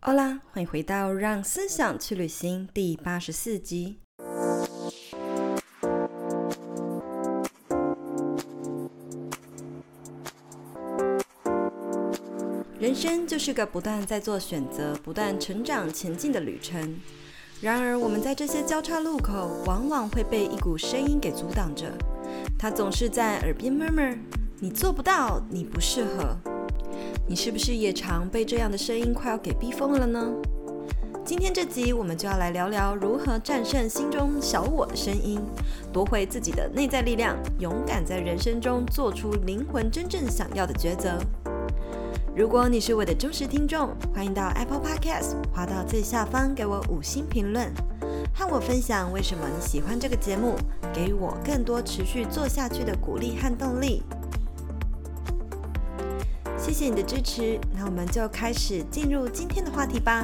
好啦，欢迎回到《让思想去旅行》第八十四集。人生就是个不断在做选择、不断成长前进的旅程。然而，我们在这些交叉路口，往往会被一股声音给阻挡着。它总是在耳边 murmur：“ 你做不到，你不适合。”你是不是也常被这样的声音快要给逼疯了呢？今天这集，我们就要来聊聊如何战胜心中小我的声音，夺回自己的内在力量，勇敢在人生中做出灵魂真正想要的抉择。如果你是我的忠实听众，欢迎到 Apple Podcast 滑到最下方给我五星评论，和我分享为什么你喜欢这个节目，给予我更多持续做下去的鼓励和动力。谢谢你的支持，那我们就开始进入今天的话题吧。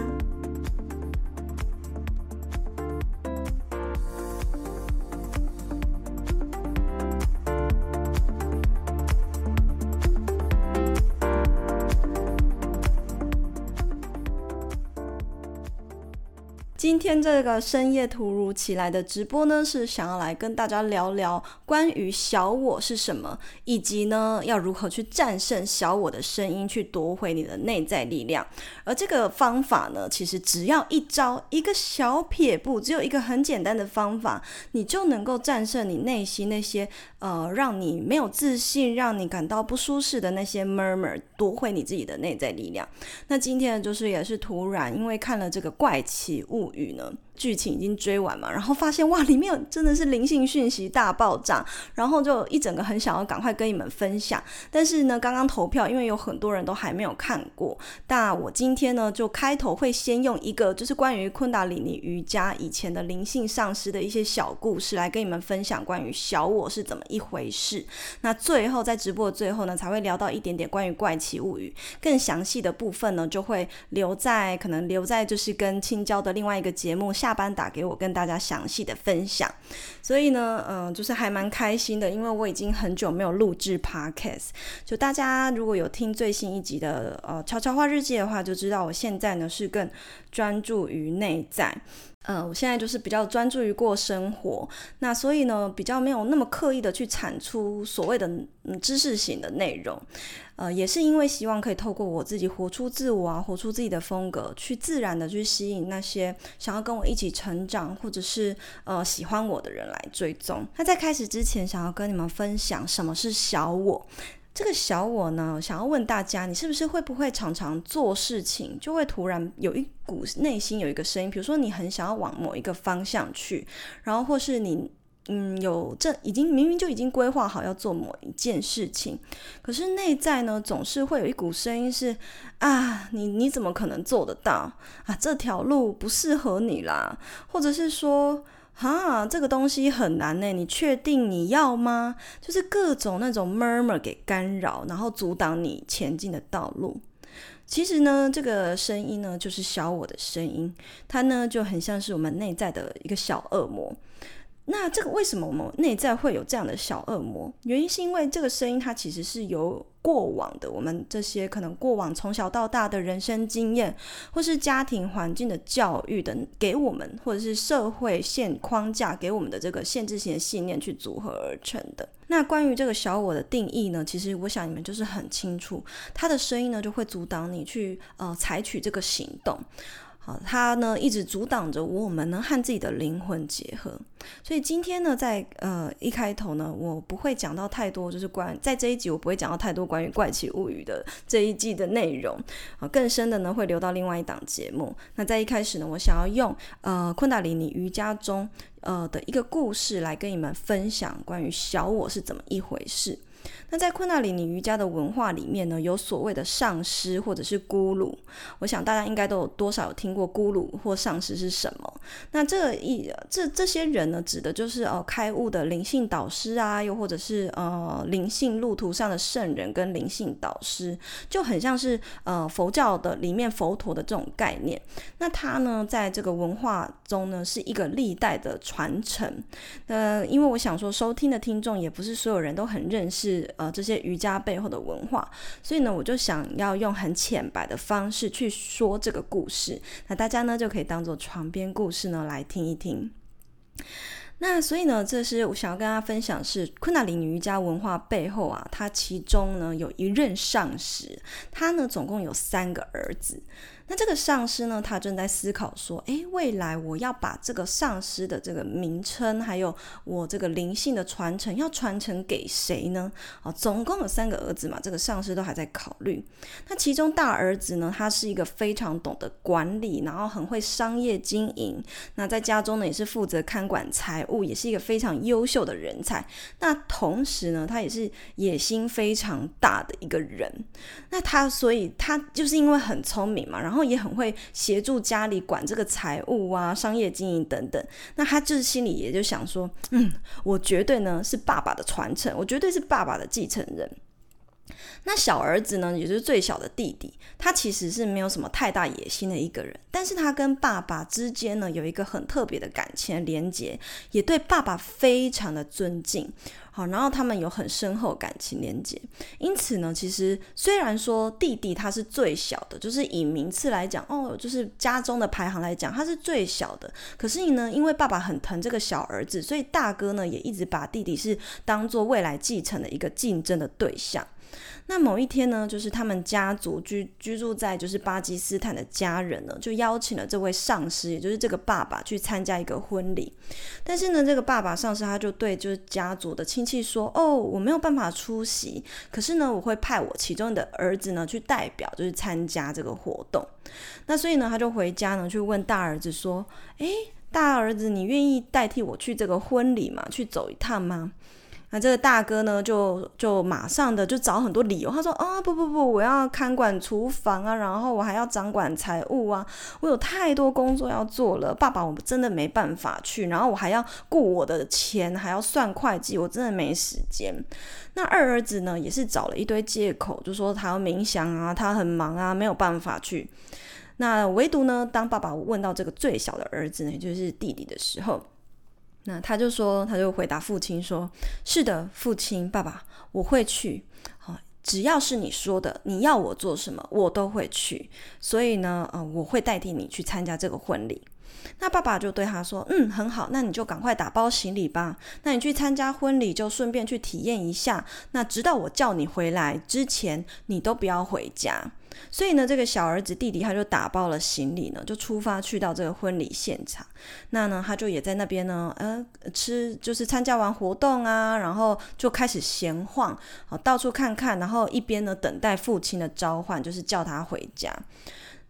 今天这个深夜突如其来的直播呢，是想要来跟大家聊聊关于小我是什么，以及呢要如何去战胜小我的声音，去夺回你的内在力量。而这个方法呢，其实只要一招，一个小撇步，只有一个很简单的方法，你就能够战胜你内心那些呃让你没有自信、让你感到不舒适的那些 murmur，夺回你自己的内在力量。那今天呢，就是也是突然，因为看了这个怪奇物语呢。剧情已经追完嘛，然后发现哇，里面真的是灵性讯息大爆炸，然后就一整个很想要赶快跟你们分享。但是呢，刚刚投票，因为有很多人都还没有看过，那我今天呢，就开头会先用一个就是关于昆达里尼瑜伽以前的灵性上师的一些小故事来跟你们分享关于小我是怎么一回事。那最后在直播的最后呢，才会聊到一点点关于怪奇物语，更详细的部分呢，就会留在可能留在就是跟青椒的另外一个节目。下班打给我，跟大家详细的分享。所以呢，嗯、就是还蛮开心的，因为我已经很久没有录制 Podcast。就大家如果有听最新一集的呃悄悄话日记的话，就知道我现在呢是更专注于内在。呃，我现在就是比较专注于过生活，那所以呢，比较没有那么刻意的去产出所谓的嗯知识型的内容，呃，也是因为希望可以透过我自己活出自我啊，活出自己的风格，去自然的去吸引那些想要跟我一起成长或者是呃喜欢我的人来追踪。那在开始之前，想要跟你们分享什么是小我。这个小我呢，想要问大家，你是不是会不会常常做事情，就会突然有一股内心有一个声音，比如说你很想要往某一个方向去，然后或是你嗯有这已经明明就已经规划好要做某一件事情，可是内在呢总是会有一股声音是啊，你你怎么可能做得到啊？这条路不适合你啦，或者是说。哈，这个东西很难呢，你确定你要吗？就是各种那种 murmur 给干扰，然后阻挡你前进的道路。其实呢，这个声音呢，就是小我的声音，它呢就很像是我们内在的一个小恶魔。那这个为什么我们内在会有这样的小恶魔？原因是因为这个声音它其实是由过往的我们这些可能过往从小到大的人生经验，或是家庭环境的教育等给我们，或者是社会现框架给我们的这个限制性的信念去组合而成的。那关于这个小我的定义呢，其实我想你们就是很清楚，它的声音呢就会阻挡你去呃采取这个行动。好，它呢一直阻挡着我们呢和自己的灵魂结合，所以今天呢，在呃一开头呢，我不会讲到太多，就是关在这一集我不会讲到太多关于怪奇物语的这一季的内容啊，更深的呢会留到另外一档节目。那在一开始呢，我想要用呃昆达里尼瑜伽中呃的一个故事来跟你们分享关于小我是怎么一回事。那在昆达里尼瑜伽的文化里面呢，有所谓的上师或者是咕噜。我想大家应该都有多少听过咕噜或上师是什么？那这一这这些人呢，指的就是呃开悟的灵性导师啊，又或者是呃灵性路途上的圣人跟灵性导师，就很像是呃佛教的里面佛陀的这种概念。那他呢，在这个文化中呢，是一个历代的传承。呃，因为我想说，收听的听众也不是所有人都很认识。呃这些瑜伽背后的文化，所以呢，我就想要用很浅白的方式去说这个故事，那大家呢就可以当做床边故事呢来听一听。那所以呢，这是我想要跟大家分享是昆达里尼瑜伽文化背后啊，它其中呢有一任上师，他呢总共有三个儿子。那这个上师呢，他正在思考说，诶，未来我要把这个上师的这个名称，还有我这个灵性的传承，要传承给谁呢？啊，总共有三个儿子嘛，这个上师都还在考虑。那其中大儿子呢，他是一个非常懂得管理，然后很会商业经营。那在家中呢，也是负责看管财务，也是一个非常优秀的人才。那同时呢，他也是野心非常大的一个人。那他所以他就是因为很聪明嘛，然后。然后也很会协助家里管这个财务啊、商业经营等等。那他就是心里也就想说，嗯，我绝对呢是爸爸的传承，我绝对是爸爸的继承人。那小儿子呢，也就是最小的弟弟，他其实是没有什么太大野心的一个人，但是他跟爸爸之间呢有一个很特别的感情连结，也对爸爸非常的尊敬。好，然后他们有很深厚感情连接，因此呢，其实虽然说弟弟他是最小的，就是以名次来讲，哦，就是家中的排行来讲，他是最小的。可是呢，因为爸爸很疼这个小儿子，所以大哥呢也一直把弟弟是当做未来继承的一个竞争的对象。那某一天呢，就是他们家族居居住在就是巴基斯坦的家人呢，就邀请了这位上师，也就是这个爸爸去参加一个婚礼。但是呢，这个爸爸上师他就对就是家族的亲戚说：“哦，我没有办法出席，可是呢，我会派我其中的儿子呢去代表，就是参加这个活动。那所以呢，他就回家呢去问大儿子说：‘诶，大儿子，你愿意代替我去这个婚礼吗？去走一趟吗？’”那这个大哥呢，就就马上的就找很多理由。他说：“啊，不不不，我要看管厨房啊，然后我还要掌管财务啊，我有太多工作要做了。爸爸，我真的没办法去。然后我还要顾我的钱，还要算会计，我真的没时间。”那二儿子呢，也是找了一堆借口，就说他要冥想啊，他很忙啊，没有办法去。那唯独呢，当爸爸问到这个最小的儿子呢，就是弟弟的时候。那他就说，他就回答父亲说：“是的，父亲，爸爸，我会去。好，只要是你说的，你要我做什么，我都会去。所以呢，呃，我会代替你去参加这个婚礼。”那爸爸就对他说：“嗯，很好，那你就赶快打包行李吧。那你去参加婚礼，就顺便去体验一下。那直到我叫你回来之前，你都不要回家。”所以呢，这个小儿子弟弟他就打包了行李呢，就出发去到这个婚礼现场。那呢，他就也在那边呢，呃，吃就是参加完活动啊，然后就开始闲晃，啊，到处看看，然后一边呢等待父亲的召唤，就是叫他回家。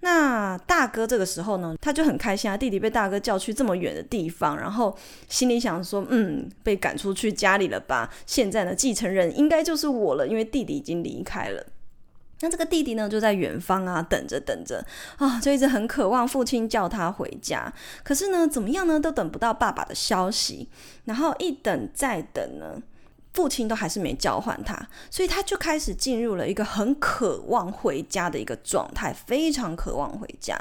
那大哥这个时候呢，他就很开心啊，弟弟被大哥叫去这么远的地方，然后心里想说，嗯，被赶出去家里了吧？现在呢，继承人应该就是我了，因为弟弟已经离开了。那这个弟弟呢，就在远方啊，等着等着啊，就一直很渴望父亲叫他回家。可是呢，怎么样呢，都等不到爸爸的消息。然后一等再等呢，父亲都还是没叫唤他，所以他就开始进入了一个很渴望回家的一个状态，非常渴望回家。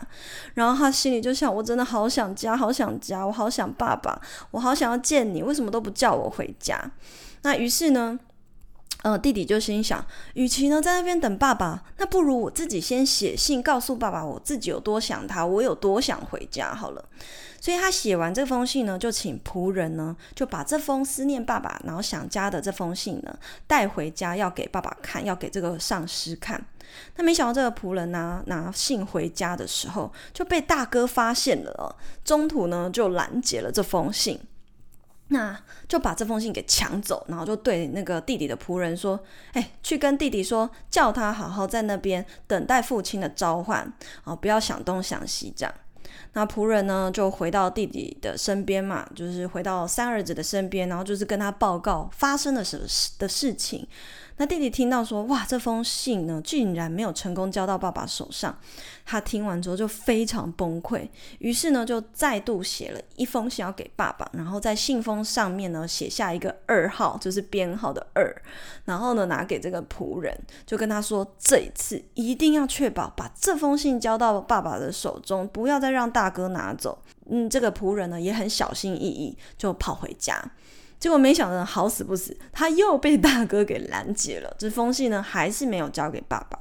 然后他心里就想：我真的好想家，好想家，我好想爸爸，我好想要见你，为什么都不叫我回家？那于是呢，呃，弟弟就心想，与其呢在那边等爸爸，那不如我自己先写信告诉爸爸，我自己有多想他，我有多想回家好了。所以他写完这封信呢，就请仆人呢，就把这封思念爸爸，然后想家的这封信呢带回家，要给爸爸看，要给这个上司看。那没想到这个仆人拿拿信回家的时候，就被大哥发现了，中途呢就拦截了这封信。那就把这封信给抢走，然后就对那个弟弟的仆人说：“哎，去跟弟弟说，叫他好好在那边等待父亲的召唤啊，不要想东想西这样。”那仆人呢，就回到弟弟的身边嘛，就是回到三儿子的身边，然后就是跟他报告发生了什么事的事情。那弟弟听到说，哇，这封信呢，竟然没有成功交到爸爸手上。他听完之后就非常崩溃，于是呢，就再度写了一封信要给爸爸，然后在信封上面呢写下一个二号，就是编号的二，然后呢拿给这个仆人，就跟他说，这一次一定要确保把这封信交到爸爸的手中，不要再让大哥拿走。嗯，这个仆人呢也很小心翼翼，就跑回家。结果没想到好死不死，他又被大哥给拦截了。这封信呢，还是没有交给爸爸。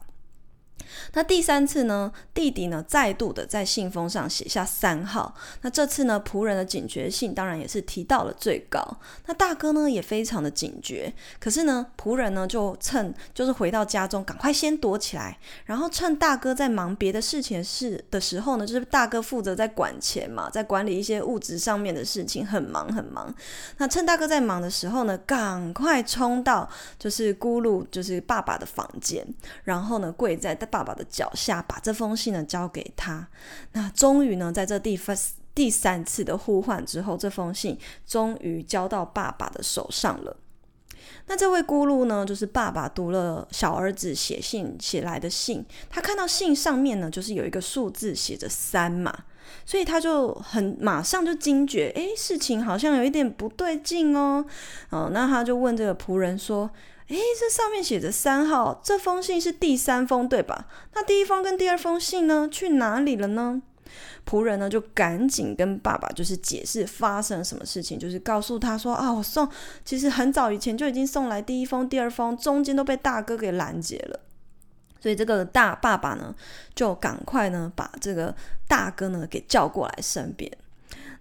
那第三次呢，弟弟呢再度的在信封上写下三号。那这次呢，仆人的警觉性当然也是提到了最高。那大哥呢也非常的警觉，可是呢，仆人呢就趁就是回到家中，赶快先躲起来，然后趁大哥在忙别的事情事的时候呢，就是大哥负责在管钱嘛，在管理一些物质上面的事情，很忙很忙。那趁大哥在忙的时候呢，赶快冲到就是咕噜就是爸爸的房间，然后呢跪在爸爸爸的脚下，把这封信呢交给他。那终于呢，在这第三第三次的呼唤之后，这封信终于交到爸爸的手上了。那这位咕噜呢，就是爸爸读了小儿子写信写来的信，他看到信上面呢，就是有一个数字写着三嘛，所以他就很马上就惊觉，诶，事情好像有一点不对劲哦。哦，那他就问这个仆人说。诶，这上面写着三号，这封信是第三封对吧？那第一封跟第二封信呢？去哪里了呢？仆人呢就赶紧跟爸爸就是解释发生了什么事情，就是告诉他说啊，我送其实很早以前就已经送来第一封、第二封，中间都被大哥给拦截了。所以这个大爸爸呢就赶快呢把这个大哥呢给叫过来身边。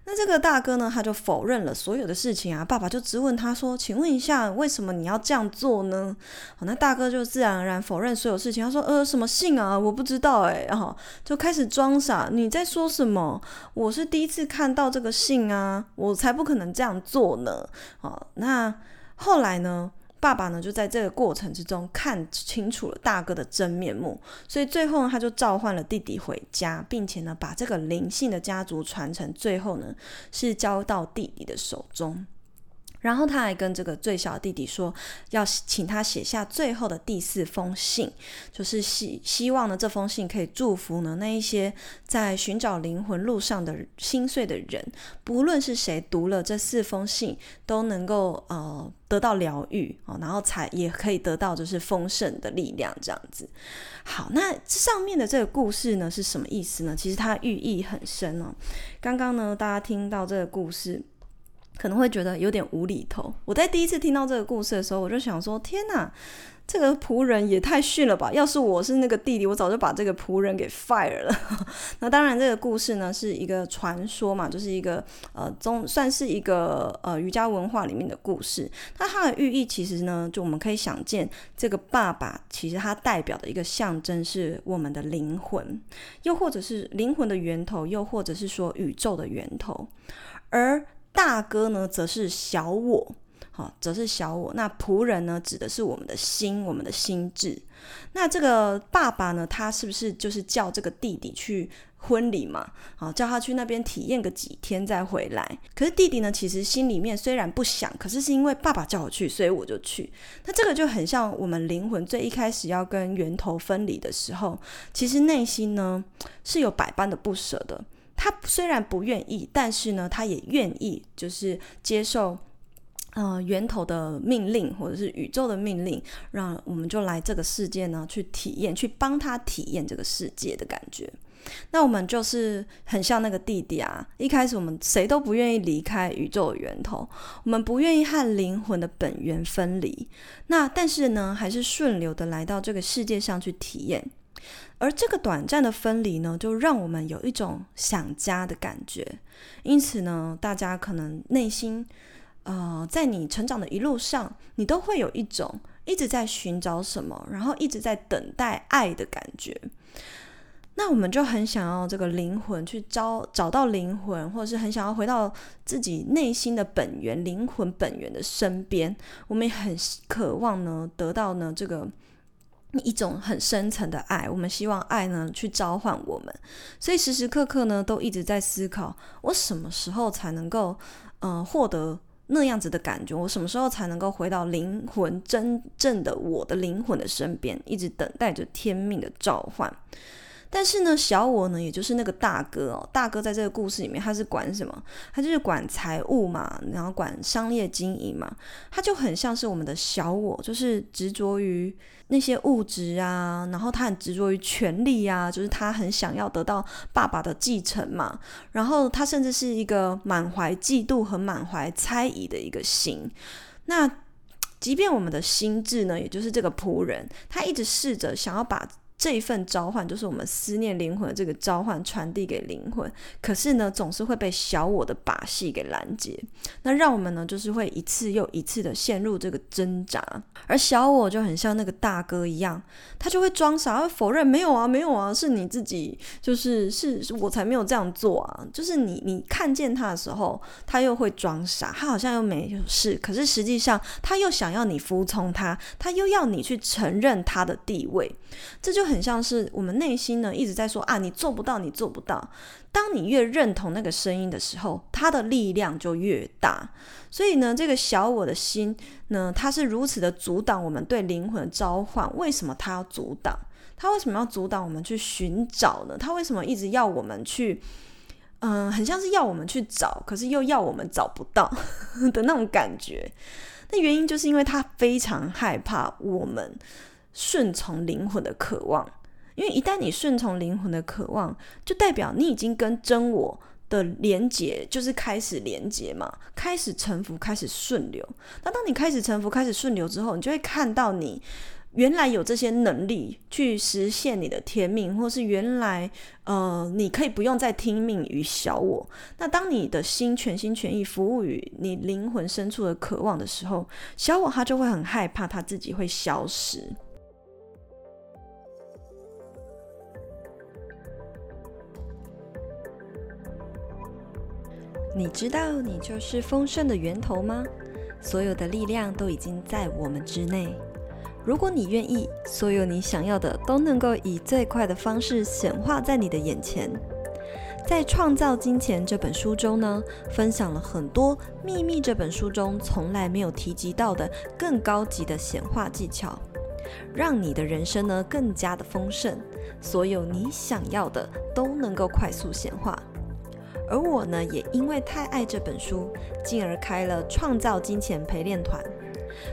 那这个大哥呢，他就否认了所有的事情啊。爸爸就质问他说：“请问一下，为什么你要这样做呢？”好，那大哥就自然而然否认所有事情。他说：“呃，什么信啊？我不知道诶。”然后就开始装傻：“你在说什么？我是第一次看到这个信啊，我才不可能这样做呢。”好，那后来呢？爸爸呢，就在这个过程之中看清楚了大哥的真面目，所以最后呢，他就召唤了弟弟回家，并且呢，把这个灵性的家族传承，最后呢，是交到弟弟的手中。然后他还跟这个最小的弟弟说，要请他写下最后的第四封信，就是希希望呢，这封信可以祝福呢那一些在寻找灵魂路上的心碎的人，不论是谁读了这四封信，都能够呃得到疗愈哦，然后才也可以得到就是丰盛的力量这样子。好，那上面的这个故事呢是什么意思呢？其实它寓意很深哦。刚刚呢大家听到这个故事。可能会觉得有点无厘头。我在第一次听到这个故事的时候，我就想说：天哪，这个仆人也太逊了吧！要是我是那个弟弟，我早就把这个仆人给 fire 了。那当然，这个故事呢是一个传说嘛，就是一个呃，中算是一个呃瑜伽文化里面的故事。那它的寓意其实呢，就我们可以想见，这个爸爸其实他代表的一个象征是我们的灵魂，又或者是灵魂的源头，又或者是说宇宙的源头，而大哥呢，则是小我，好，则是小我。那仆人呢，指的是我们的心，我们的心智。那这个爸爸呢，他是不是就是叫这个弟弟去婚礼嘛？好，叫他去那边体验个几天再回来。可是弟弟呢，其实心里面虽然不想，可是是因为爸爸叫我去，所以我就去。那这个就很像我们灵魂最一开始要跟源头分离的时候，其实内心呢是有百般的不舍的。他虽然不愿意，但是呢，他也愿意，就是接受，呃，源头的命令或者是宇宙的命令，让我们就来这个世界呢，去体验，去帮他体验这个世界的感觉。那我们就是很像那个弟弟啊，一开始我们谁都不愿意离开宇宙的源头，我们不愿意和灵魂的本源分离。那但是呢，还是顺流的来到这个世界上去体验。而这个短暂的分离呢，就让我们有一种想家的感觉。因此呢，大家可能内心，呃，在你成长的一路上，你都会有一种一直在寻找什么，然后一直在等待爱的感觉。那我们就很想要这个灵魂去找找到灵魂，或者是很想要回到自己内心的本源，灵魂本源的身边。我们也很渴望呢，得到呢这个。一种很深层的爱，我们希望爱呢去召唤我们，所以时时刻刻呢都一直在思考，我什么时候才能够，嗯，获得那样子的感觉？我什么时候才能够回到灵魂真正的我的灵魂的身边，一直等待着天命的召唤。但是呢，小我呢，也就是那个大哥哦，大哥在这个故事里面，他是管什么？他就是管财务嘛，然后管商业经营嘛，他就很像是我们的小我，就是执着于那些物质啊，然后他很执着于权力啊，就是他很想要得到爸爸的继承嘛，然后他甚至是一个满怀嫉妒和满怀猜疑的一个心，那。即便我们的心智呢，也就是这个仆人，他一直试着想要把。这一份召唤就是我们思念灵魂的这个召唤传递给灵魂，可是呢，总是会被小我的把戏给拦截，那让我们呢，就是会一次又一次的陷入这个挣扎，而小我就很像那个大哥一样，他就会装傻，会否认没有啊，没有啊，是你自己，就是是我才没有这样做啊，就是你你看见他的时候，他又会装傻，他好像又没有事，可是实际上他又想要你服从他，他又要你去承认他的地位，这就很。很像是我们内心呢一直在说啊，你做不到，你做不到。当你越认同那个声音的时候，它的力量就越大。所以呢，这个小我的心呢，它是如此的阻挡我们对灵魂的召唤。为什么它要阻挡？它为什么要阻挡我们去寻找呢？它为什么一直要我们去？嗯、很像是要我们去找，可是又要我们找不到的那种感觉。那原因就是因为它非常害怕我们。顺从灵魂的渴望，因为一旦你顺从灵魂的渴望，就代表你已经跟真我的连结就是开始连结嘛，开始臣服，开始顺流。那当你开始臣服，开始顺流之后，你就会看到你原来有这些能力去实现你的天命，或是原来呃你可以不用再听命于小我。那当你的心全心全意服务于你灵魂深处的渴望的时候，小我他就会很害怕他自己会消失。你知道你就是丰盛的源头吗？所有的力量都已经在我们之内。如果你愿意，所有你想要的都能够以最快的方式显化在你的眼前。在《创造金钱》这本书中呢，分享了很多《秘密》这本书中从来没有提及到的更高级的显化技巧，让你的人生呢更加的丰盛。所有你想要的都能够快速显化。而我呢，也因为太爱这本书，进而开了创造金钱陪练团。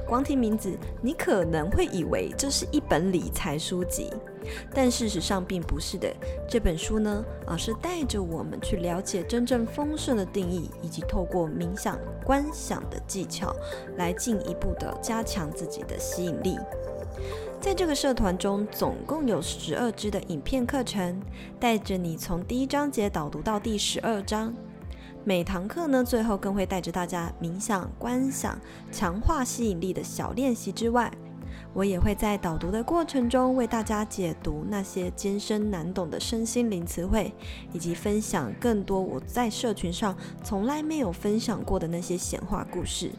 光听名字，你可能会以为这是一本理财书籍，但事实上并不是的。这本书呢，而是带着我们去了解真正丰盛的定义，以及透过冥想、观想的技巧，来进一步的加强自己的吸引力。在这个社团中，总共有十二支的影片课程，带着你从第一章节导读到第十二章。每堂课呢，最后更会带着大家冥想、观想、强化吸引力的小练习之外，我也会在导读的过程中为大家解读那些艰深难懂的身心灵词汇，以及分享更多我在社群上从来没有分享过的那些显化故事。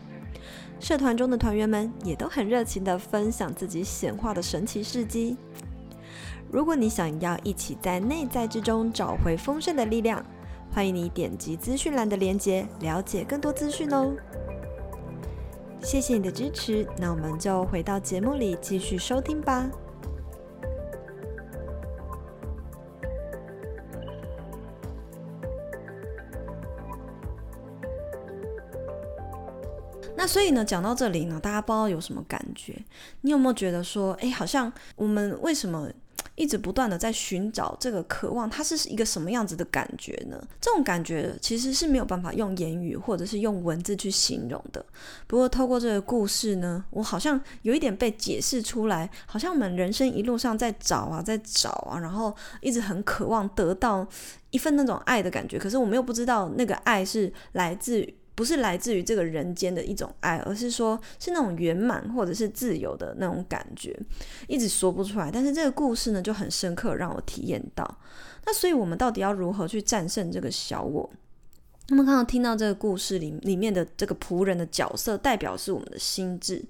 社团中的团员们也都很热情地分享自己显化的神奇事迹。如果你想要一起在内在之中找回丰盛的力量，欢迎你点击资讯栏的链接，了解更多资讯哦。谢谢你的支持，那我们就回到节目里继续收听吧。那所以呢，讲到这里呢，大家不知道有什么感觉？你有没有觉得说，哎，好像我们为什么一直不断的在寻找这个渴望，它是一个什么样子的感觉呢？这种感觉其实是没有办法用言语或者是用文字去形容的。不过透过这个故事呢，我好像有一点被解释出来，好像我们人生一路上在找啊，在找啊，然后一直很渴望得到一份那种爱的感觉，可是我们又不知道那个爱是来自。不是来自于这个人间的一种爱，而是说是那种圆满或者是自由的那种感觉，一直说不出来。但是这个故事呢，就很深刻，让我体验到。那所以，我们到底要如何去战胜这个小我？那么刚刚听到这个故事里里面的这个仆人的角色，代表是我们的心智。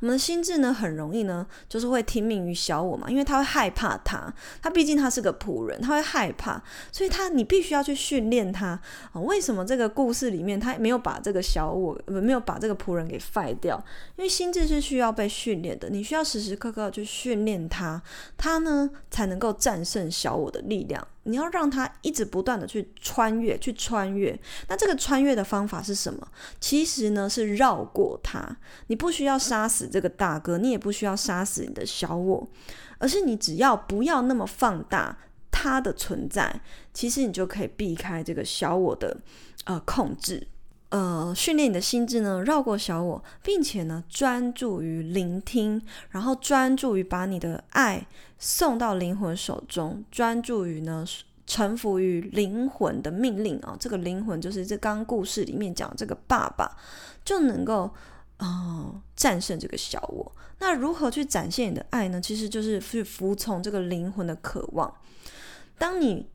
我们的心智呢，很容易呢，就是会听命于小我嘛，因为他会害怕他，他毕竟他是个仆人，他会害怕，所以他你必须要去训练他。哦，为什么这个故事里面他没有把这个小我，没有把这个仆人给废掉？因为心智是需要被训练的，你需要时时刻刻去训练他，他呢才能够战胜小我的力量。你要让他一直不断的去穿越，去穿越。那这个穿越的方法是什么？其实呢是绕过他。你不需要杀死这个大哥，你也不需要杀死你的小我，而是你只要不要那么放大他的存在，其实你就可以避开这个小我的呃控制。呃，训练你的心智呢，绕过小我，并且呢，专注于聆听，然后专注于把你的爱送到灵魂手中，专注于呢，臣服于灵魂的命令啊、这个灵魂就是这刚故事里面讲这个爸爸，就能够啊、呃、战胜这个小我。那如何去展现你的爱呢？其实就是去服从这个灵魂的渴望。当你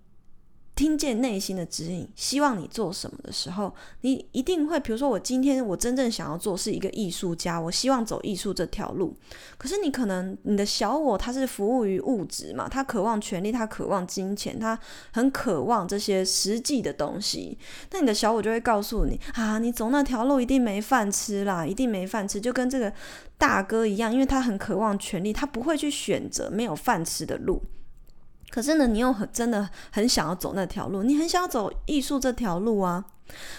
听见内心的指引，希望你做什么的时候，你一定会，比如说，我今天我真正想要做是一个艺术家，我希望走艺术这条路。可是你可能你的小我他是服务于物质嘛，他渴望权力，他渴望金钱，他很渴望这些实际的东西。那你的小我就会告诉你啊，你走那条路一定没饭吃啦，一定没饭吃，就跟这个大哥一样，因为他很渴望权力，他不会去选择没有饭吃的路。可是呢，你又很真的很想要走那条路，你很想要走艺术这条路啊。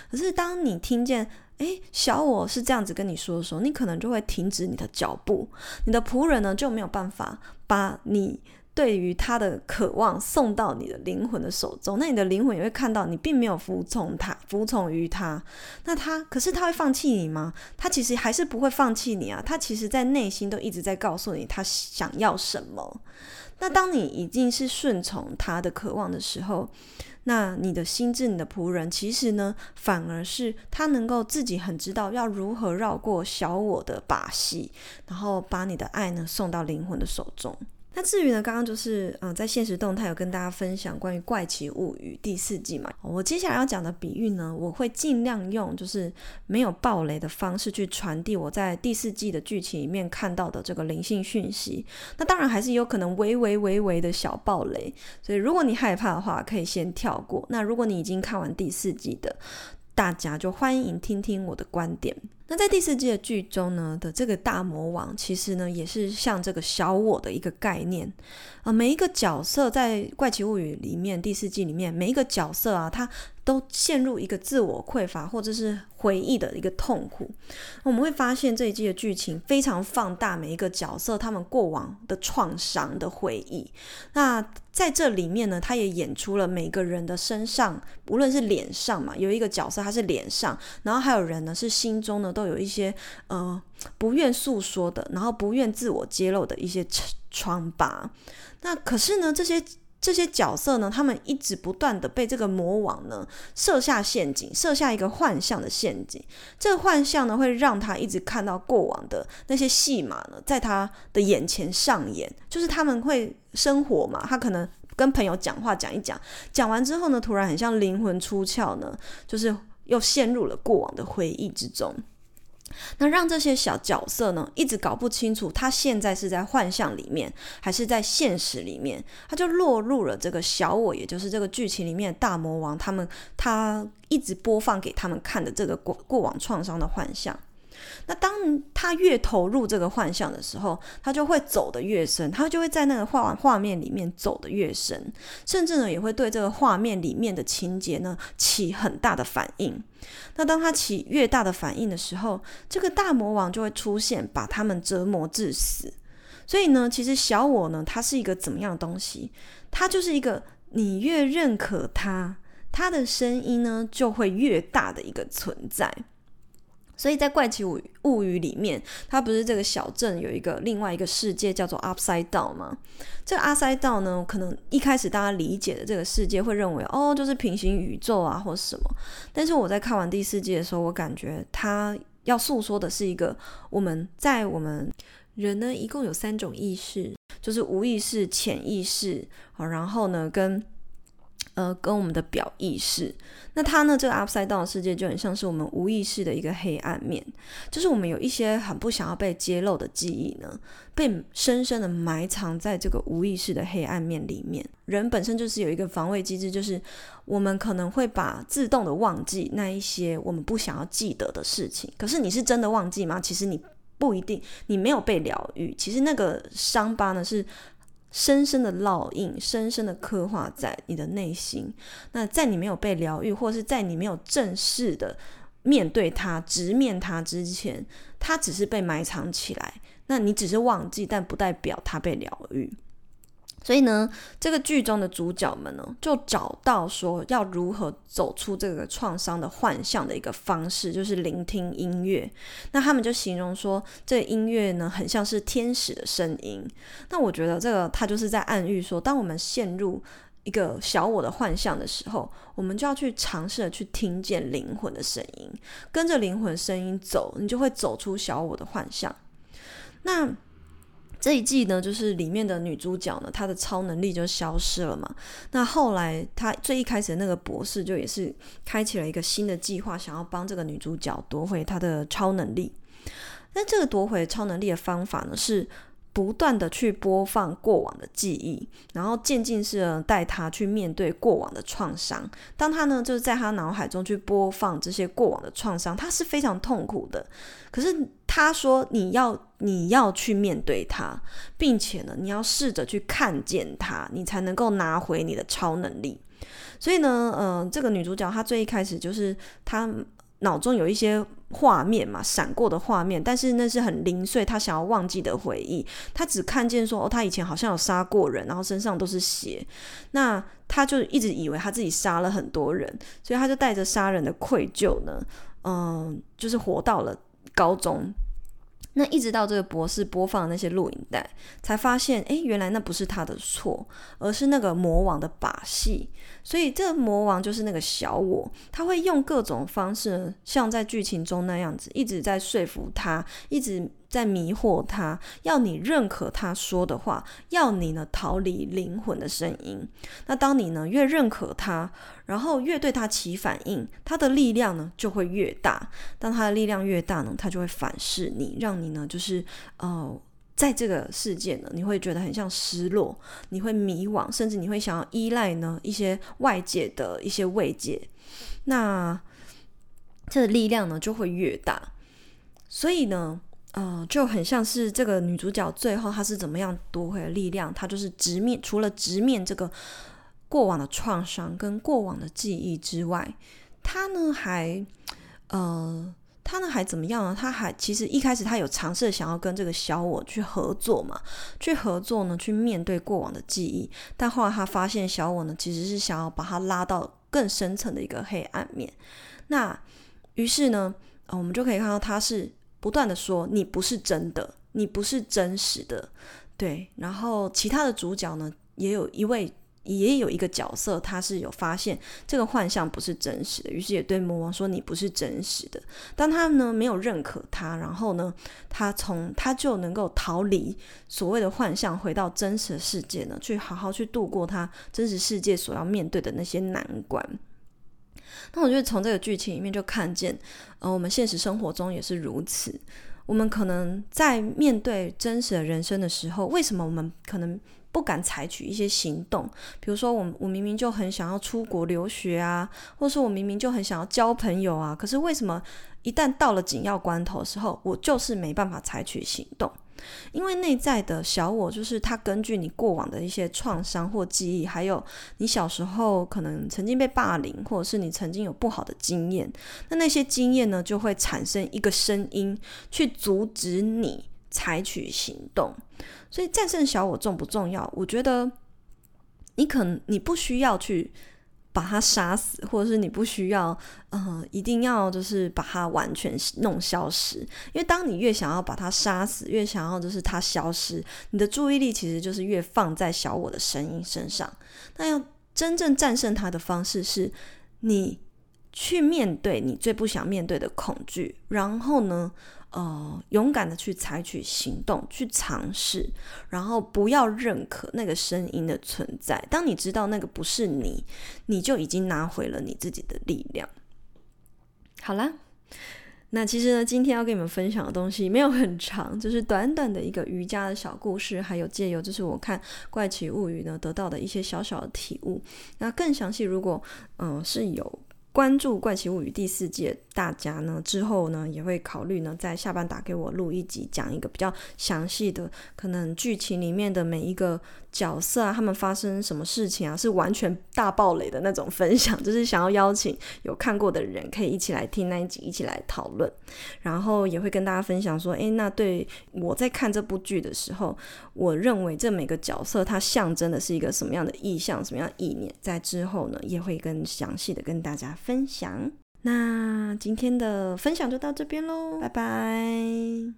可是当你听见，诶，小我是这样子跟你说的时候，你可能就会停止你的脚步。你的仆人呢就没有办法把你对于他的渴望送到你的灵魂的手中。那你的灵魂也会看到你并没有服从他，服从于他。那他可是他会放弃你吗？他其实还是不会放弃你啊。他其实在内心都一直在告诉你他想要什么。那当你已经是顺从他的渴望的时候，那你的心智、你的仆人，其实呢，反而是他能够自己很知道要如何绕过小我的把戏，然后把你的爱呢送到灵魂的手中。那至于呢，刚刚就是嗯、在现实动态有跟大家分享关于《怪奇物语》第四季嘛，我接下来要讲的比喻呢，我会尽量用就是没有爆雷的方式去传递我在第四季的剧情里面看到的这个灵性讯息。那当然还是有可能微微微微的小爆雷，所以如果你害怕的话，可以先跳过。那如果你已经看完第四季的，大家就欢迎听听我的观点。那在第四季的剧中呢的这个大魔王，其实呢也是像这个小我的一个概念啊。每一个角色在《怪奇物语》里面第四季里面，每一个角色啊，他都陷入一个自我匮乏或者是回忆的一个痛苦。我们会发现这一季的剧情非常放大每一个角色他们过往的创伤的回忆。那在这里面呢，他也演出了每个人的身上，无论是脸上嘛，有一个角色他是脸上，然后还有人呢是心中呢都有一些呃不愿诉说的，然后不愿自我揭露的一些疮疤。那可是呢，这些这些角色呢，他们一直不断的被这个魔王呢设下陷阱，设下一个幻象的陷阱。这个幻象呢，会让他一直看到过往的那些戏码呢，在他的眼前上演，就是他们会。生活嘛，他可能跟朋友讲话讲一讲，讲完之后呢，突然很像灵魂出窍呢，就是又陷入了过往的回忆之中。那让这些小角色呢，一直搞不清楚他现在是在幻象里面，还是在现实里面，他就落入了这个小我，也就是这个剧情里面的大魔王他们，他一直播放给他们看的这个过过往创伤的幻象。那当他越投入这个幻象的时候，他就会走得越深，他就会在那个画画面里面走得越深，甚至呢也会对这个画面里面的情节呢起很大的反应。那当他起越大的反应的时候，这个大魔王就会出现，把他们折磨致死。所以呢，其实小我呢，它是一个怎么样的东西？它就是一个你越认可它，它的声音呢就会越大的一个存在。所以在《怪奇物物语》里面，它不是这个小镇有一个另外一个世界叫做 Upside Down 吗？这个 Upside Down 呢，可能一开始大家理解的这个世界会认为哦，就是平行宇宙啊，或什么。但是我在看完第四季的时候，我感觉它要诉说的是一个我们在我们人呢，一共有三种意识，就是无意识、潜意识，然后呢跟呃，跟我们的表意识，那它呢，这个 upside down 的世界就很像是我们无意识的一个黑暗面，就是我们有一些很不想要被揭露的记忆呢，被深深的埋藏在这个无意识的黑暗面里面。人本身就是有一个防卫机制，就是我们可能会把自动的忘记那一些我们不想要记得的事情。可是你是真的忘记吗？其实你不一定，你没有被疗愈。其实那个伤疤呢是。深深的烙印，深深的刻画在你的内心。那在你没有被疗愈，或是在你没有正式的面对它、直面它之前，它只是被埋藏起来。那你只是忘记，但不代表它被疗愈。所以呢，这个剧中的主角们呢，就找到说要如何走出这个创伤的幻象的一个方式，就是聆听音乐。那他们就形容说，这音乐呢，很像是天使的声音。那我觉得这个他就是在暗喻说，当我们陷入一个小我的幻象的时候，我们就要去尝试的去听见灵魂的声音，跟着灵魂声音走，你就会走出小我的幻象。那。这一季呢，就是里面的女主角呢，她的超能力就消失了嘛。那后来，她最一开始的那个博士就也是开启了一个新的计划，想要帮这个女主角夺回她的超能力。那这个夺回超能力的方法呢，是不断的去播放过往的记忆，然后渐进式的带她去面对过往的创伤。当她呢，就是在她脑海中去播放这些过往的创伤，她是非常痛苦的。可是她说，你要。你要去面对它，并且呢，你要试着去看见它，你才能够拿回你的超能力。所以呢，呃，这个女主角她最一开始就是她脑中有一些画面嘛，闪过的画面，但是那是很零碎，他想要忘记的回忆。他只看见说，哦，他以前好像有杀过人，然后身上都是血。那他就一直以为他自己杀了很多人，所以他就带着杀人的愧疚呢，嗯、就是活到了高中。那一直到这个博士播放那些录影带，才发现，诶，原来那不是他的错，而是那个魔王的把戏。所以这个魔王就是那个小我，他会用各种方式，像在剧情中那样子，一直在说服他，一直在迷惑他，要你认可他说的话，要你呢逃离灵魂的声音。那当你呢越认可他，然后越对他起反应，他的力量呢就会越大。当他的力量越大呢，他就会反噬你，让你呢就是呃，在这个世界呢，你会觉得很像失落，你会迷惘，甚至你会想要依赖呢一些外界的一些慰藉。那这力量呢就会越大。所以呢。呃，就很像是这个女主角最后她是怎么样夺回了力量？她就是直面，除了直面这个过往的创伤跟过往的记忆之外，她呢还呃，他呢还怎么样呢？他还其实一开始他有尝试想要跟这个小我去合作嘛，去合作呢，去面对过往的记忆。但后来他发现小我呢其实是想要把他拉到更深层的一个黑暗面。那于是呢，我们就可以看到他是。不断的说，你不是真的，你不是真实的，对。然后其他的主角呢，也有一位，也有一个角色，他是有发现这个幻象不是真实的，于是也对魔王说，你不是真实的。当他呢没有认可他，然后呢，他从他就能够逃离所谓的幻象，回到真实的世界呢，去好好去度过他真实世界所要面对的那些难关。那我觉得从这个剧情里面就看见，呃，我们现实生活中也是如此。我们可能在面对真实的人生的时候，为什么我们可能不敢采取一些行动？比如说，我我明明就很想要出国留学啊，或者说我明明就很想要交朋友啊，可是为什么一旦到了紧要关头的时候，我就是没办法采取行动？因为内在的小我，就是他根据你过往的一些创伤或记忆，还有你小时候可能曾经被霸凌，或者是你曾经有不好的经验，那那些经验呢，就会产生一个声音去阻止你采取行动。所以战胜小我重不重要？我觉得你可能你不需要去。把他杀死，或者是你不需要，嗯、一定要就是把他完全弄消失。因为当你越想要把他杀死，越想要就是他消失，你的注意力其实就是越放在小我的声音身上。那要真正战胜他的方式是，你去面对你最不想面对的恐惧，然后呢，呃，勇敢的去采取行动，去尝试，然后不要认可那个声音的存在。当你知道那个不是你，你就已经拿回了你自己的力量。好啦，那其实呢，今天要跟你们分享的东西没有很长，就是短短的一个瑜伽的小故事，还有借由就是我看《怪奇物语》呢得到的一些小小的体悟。那更详细，如果嗯、是有。关注《怪奇物语》第四季，大家呢之后呢也会考虑呢在下班打给我录一集，讲一个比较详细的，可能剧情里面的每一个角色啊，他们发生什么事情啊，是完全大爆雷的那种分享，就是想要邀请有看过的人可以一起来听那一集，一起来讨论，然后也会跟大家分享说，诶，那对我在看这部剧的时候，我认为这每个角色它象征的是一个什么样的意象，什么样的意念，在之后呢也会更详细的跟大家分享。那今天的分享就到这边喽，拜拜。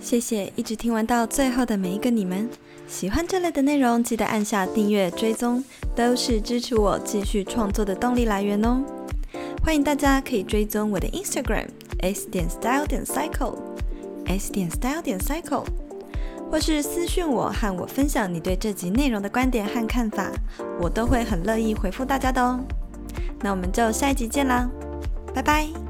谢谢一直听完到最后的每一个你们，喜欢这类的内容，记得按下订阅追踪，都是支持我继续创作的动力来源哦。欢迎大家可以追踪我的 Instagram s 点 style 点 cycle s 点 style 点 cycle，或是私讯我和我分享你对这集内容的观点和看法，我都会很乐意回复大家的哦。那我们就下一集见啦，拜拜。